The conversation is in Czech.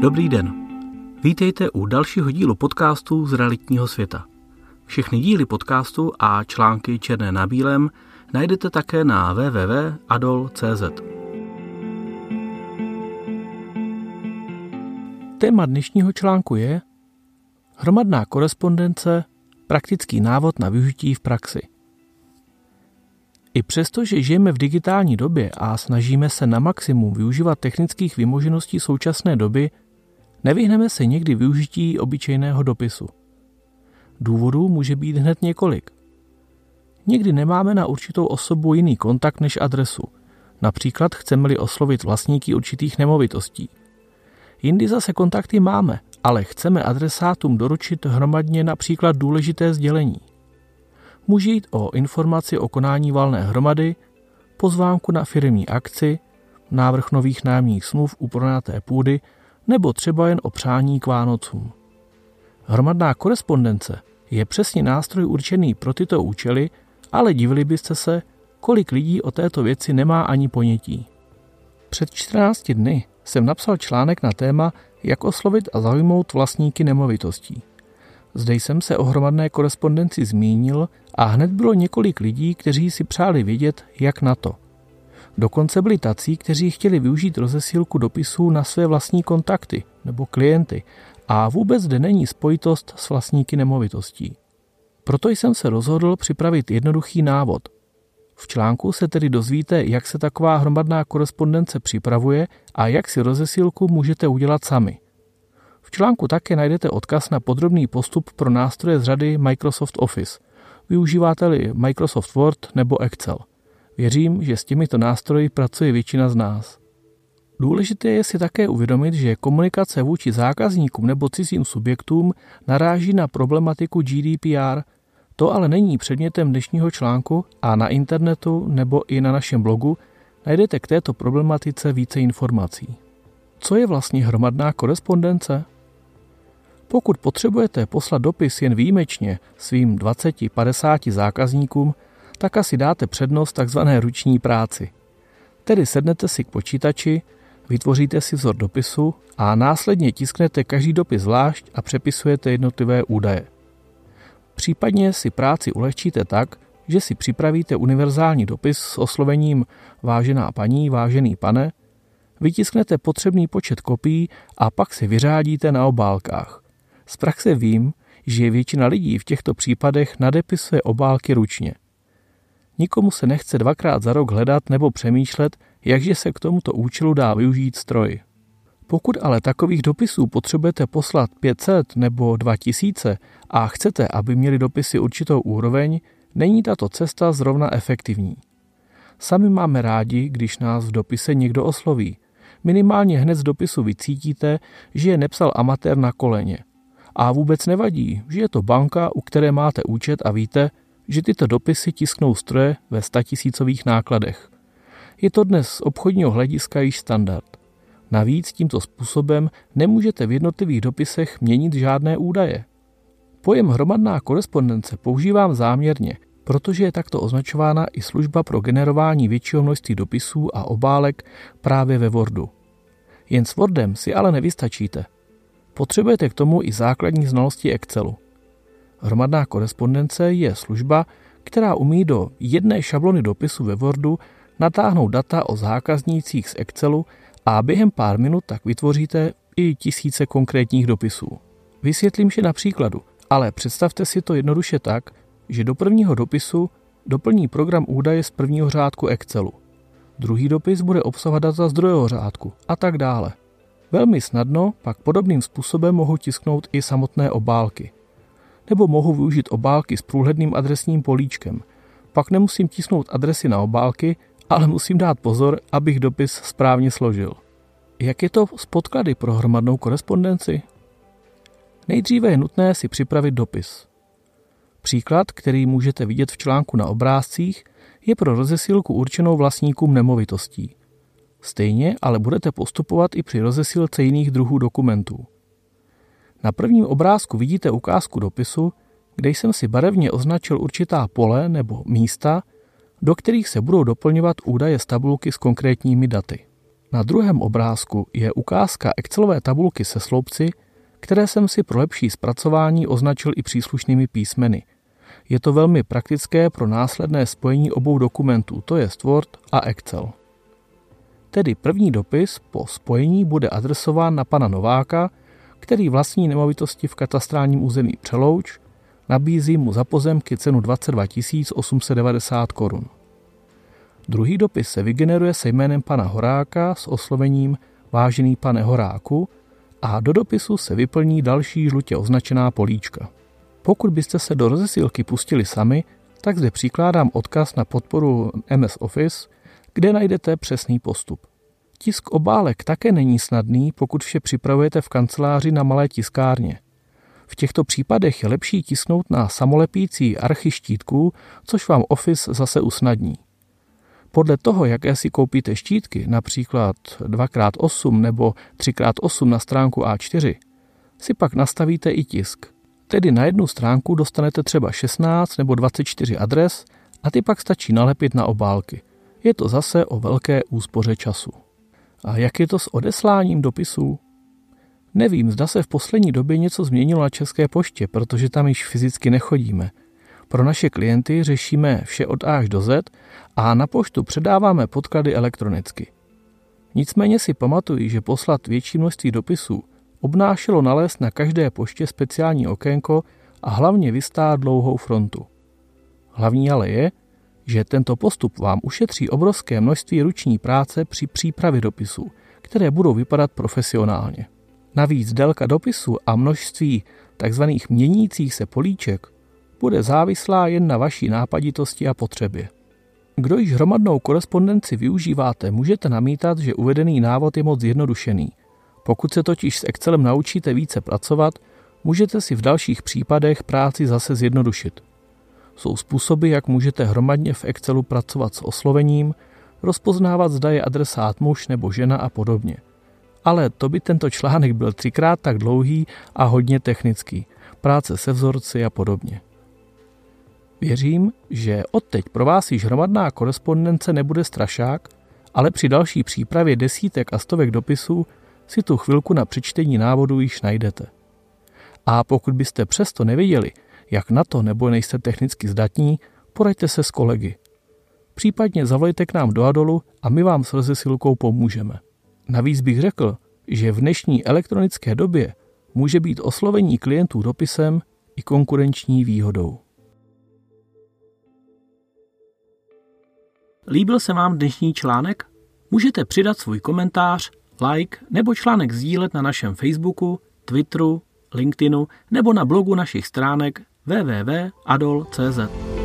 Dobrý den. Vítejte u dalšího dílu podcastu z realitního světa. Všechny díly podcastu a články černé na bílém najdete také na www.adol.cz. Téma dnešního článku je hromadná korespondence, praktický návod na využití v praxi. I přesto, že žijeme v digitální době a snažíme se na maximum využívat technických vymožeností současné doby, nevyhneme se někdy využití obyčejného dopisu. Důvodů může být hned několik. Někdy nemáme na určitou osobu jiný kontakt než adresu. Například chceme-li oslovit vlastníky určitých nemovitostí. Jindy zase kontakty máme, ale chceme adresátům doručit hromadně například důležité sdělení. Může jít o informaci o konání valné hromady, pozvánku na firmní akci, návrh nových nájemních smluv u pronaté půdy nebo třeba jen o přání k Vánocům. Hromadná korespondence je přesně nástroj určený pro tyto účely, ale divili byste se, kolik lidí o této věci nemá ani ponětí. Před 14 dny jsem napsal článek na téma, jak oslovit a zaujmout vlastníky nemovitostí. Zde jsem se o hromadné korespondenci zmínil a hned bylo několik lidí, kteří si přáli vědět, jak na to. Dokonce byli tací, kteří chtěli využít rozesílku dopisů na své vlastní kontakty nebo klienty a vůbec zde není spojitost s vlastníky nemovitostí. Proto jsem se rozhodl připravit jednoduchý návod. V článku se tedy dozvíte, jak se taková hromadná korespondence připravuje a jak si rozesílku můžete udělat sami. V článku také najdete odkaz na podrobný postup pro nástroje z řady Microsoft Office. Využíváte-li Microsoft Word nebo Excel. Věřím, že s těmito nástroji pracuje většina z nás. Důležité je si také uvědomit, že komunikace vůči zákazníkům nebo cizím subjektům naráží na problematiku GDPR. To ale není předmětem dnešního článku a na internetu nebo i na našem blogu najdete k této problematice více informací. Co je vlastně hromadná korespondence? Pokud potřebujete poslat dopis jen výjimečně svým 20-50 zákazníkům, tak asi dáte přednost takzvané ruční práci. Tedy sednete si k počítači, vytvoříte si vzor dopisu a následně tisknete každý dopis zvlášť a přepisujete jednotlivé údaje. Případně si práci ulehčíte tak, že si připravíte univerzální dopis s oslovením vážená paní, vážený pane, vytisknete potřebný počet kopií a pak si vyřádíte na obálkách. Z praxe vím, že většina lidí v těchto případech nadepisuje obálky ručně. Nikomu se nechce dvakrát za rok hledat nebo přemýšlet, jakže se k tomuto účelu dá využít stroj. Pokud ale takových dopisů potřebujete poslat 500 nebo 2000 a chcete, aby měli dopisy určitou úroveň, není tato cesta zrovna efektivní. Sami máme rádi, když nás v dopise někdo osloví. Minimálně hned z dopisu vycítíte, že je nepsal amatér na koleně. A vůbec nevadí, že je to banka, u které máte účet a víte, že tyto dopisy tisknou stroje ve statisícových nákladech. Je to dnes z obchodního hlediska již standard. Navíc tímto způsobem nemůžete v jednotlivých dopisech měnit žádné údaje. Pojem hromadná korespondence používám záměrně, protože je takto označována i služba pro generování většího množství dopisů a obálek právě ve Wordu. Jen s Wordem si ale nevystačíte. Potřebujete k tomu i základní znalosti Excelu. Hromadná korespondence je služba, která umí do jedné šablony dopisu ve Wordu natáhnout data o zákaznících z Excelu a během pár minut tak vytvoříte i tisíce konkrétních dopisů. Vysvětlím vše na příkladu, ale představte si to jednoduše tak, že do prvního dopisu doplní program údaje z prvního řádku Excelu. Druhý dopis bude obsahovat data z druhého řádku a tak dále. Velmi snadno pak podobným způsobem mohu tisknout i samotné obálky nebo mohu využít obálky s průhledným adresním políčkem. Pak nemusím tisknout adresy na obálky, ale musím dát pozor, abych dopis správně složil. Jak je to s podklady pro hromadnou korespondenci? Nejdříve je nutné si připravit dopis. Příklad, který můžete vidět v článku na obrázcích, je pro rozesílku určenou vlastníkům nemovitostí. Stejně ale budete postupovat i při rozesílce jiných druhů dokumentů. Na prvním obrázku vidíte ukázku dopisu, kde jsem si barevně označil určitá pole nebo místa, do kterých se budou doplňovat údaje z tabulky s konkrétními daty. Na druhém obrázku je ukázka Excelové tabulky se sloupci, které jsem si pro lepší zpracování označil i příslušnými písmeny. Je to velmi praktické pro následné spojení obou dokumentů, to je Word a Excel. Tedy první dopis po spojení bude adresován na pana Nováka, který vlastní nemovitosti v katastrálním území Přelouč, nabízí mu za pozemky cenu 22 890 korun. Druhý dopis se vygeneruje se jménem pana Horáka s oslovením Vážený pane Horáku a do dopisu se vyplní další žlutě označená políčka. Pokud byste se do rozesílky pustili sami, tak zde přikládám odkaz na podporu MS Office, kde najdete přesný postup. Tisk obálek také není snadný, pokud vše připravujete v kanceláři na malé tiskárně. V těchto případech je lepší tisknout na samolepící archy štítků, což vám Office zase usnadní. Podle toho, jaké si koupíte štítky, například 2x8 nebo 3x8 na stránku A4, si pak nastavíte i tisk. Tedy na jednu stránku dostanete třeba 16 nebo 24 adres a ty pak stačí nalepit na obálky. Je to zase o velké úspoře času. A jak je to s odesláním dopisů? Nevím, zda se v poslední době něco změnilo na České poště, protože tam již fyzicky nechodíme. Pro naše klienty řešíme vše od A až do Z a na poštu předáváme podklady elektronicky. Nicméně si pamatuji, že poslat větší množství dopisů obnášelo nalézt na každé poště speciální okénko a hlavně vystát dlouhou frontu. Hlavní ale je, že tento postup vám ušetří obrovské množství ruční práce při přípravě dopisů, které budou vypadat profesionálně. Navíc délka dopisu a množství tzv. měnících se políček bude závislá jen na vaší nápaditosti a potřebě. Kdo již hromadnou korespondenci využíváte, můžete namítat, že uvedený návod je moc zjednodušený. Pokud se totiž s Excelem naučíte více pracovat, můžete si v dalších případech práci zase zjednodušit. Jsou způsoby, jak můžete hromadně v Excelu pracovat s oslovením, rozpoznávat, zda je adresát muž nebo žena a podobně. Ale to by tento článek byl třikrát tak dlouhý a hodně technický. Práce se vzorci a podobně. Věřím, že odteď pro vás již hromadná korespondence nebude strašák, ale při další přípravě desítek a stovek dopisů si tu chvilku na přečtení návodu již najdete. A pokud byste přesto nevěděli, jak na to nebo nejste technicky zdatní, poraďte se s kolegy. Případně zavolejte k nám do Adolu a my vám s rozesilkou pomůžeme. Navíc bych řekl, že v dnešní elektronické době může být oslovení klientů dopisem i konkurenční výhodou. Líbil se vám dnešní článek? Můžete přidat svůj komentář, like nebo článek sdílet na našem Facebooku, Twitteru, LinkedInu nebo na blogu našich stránek www.adol.cz.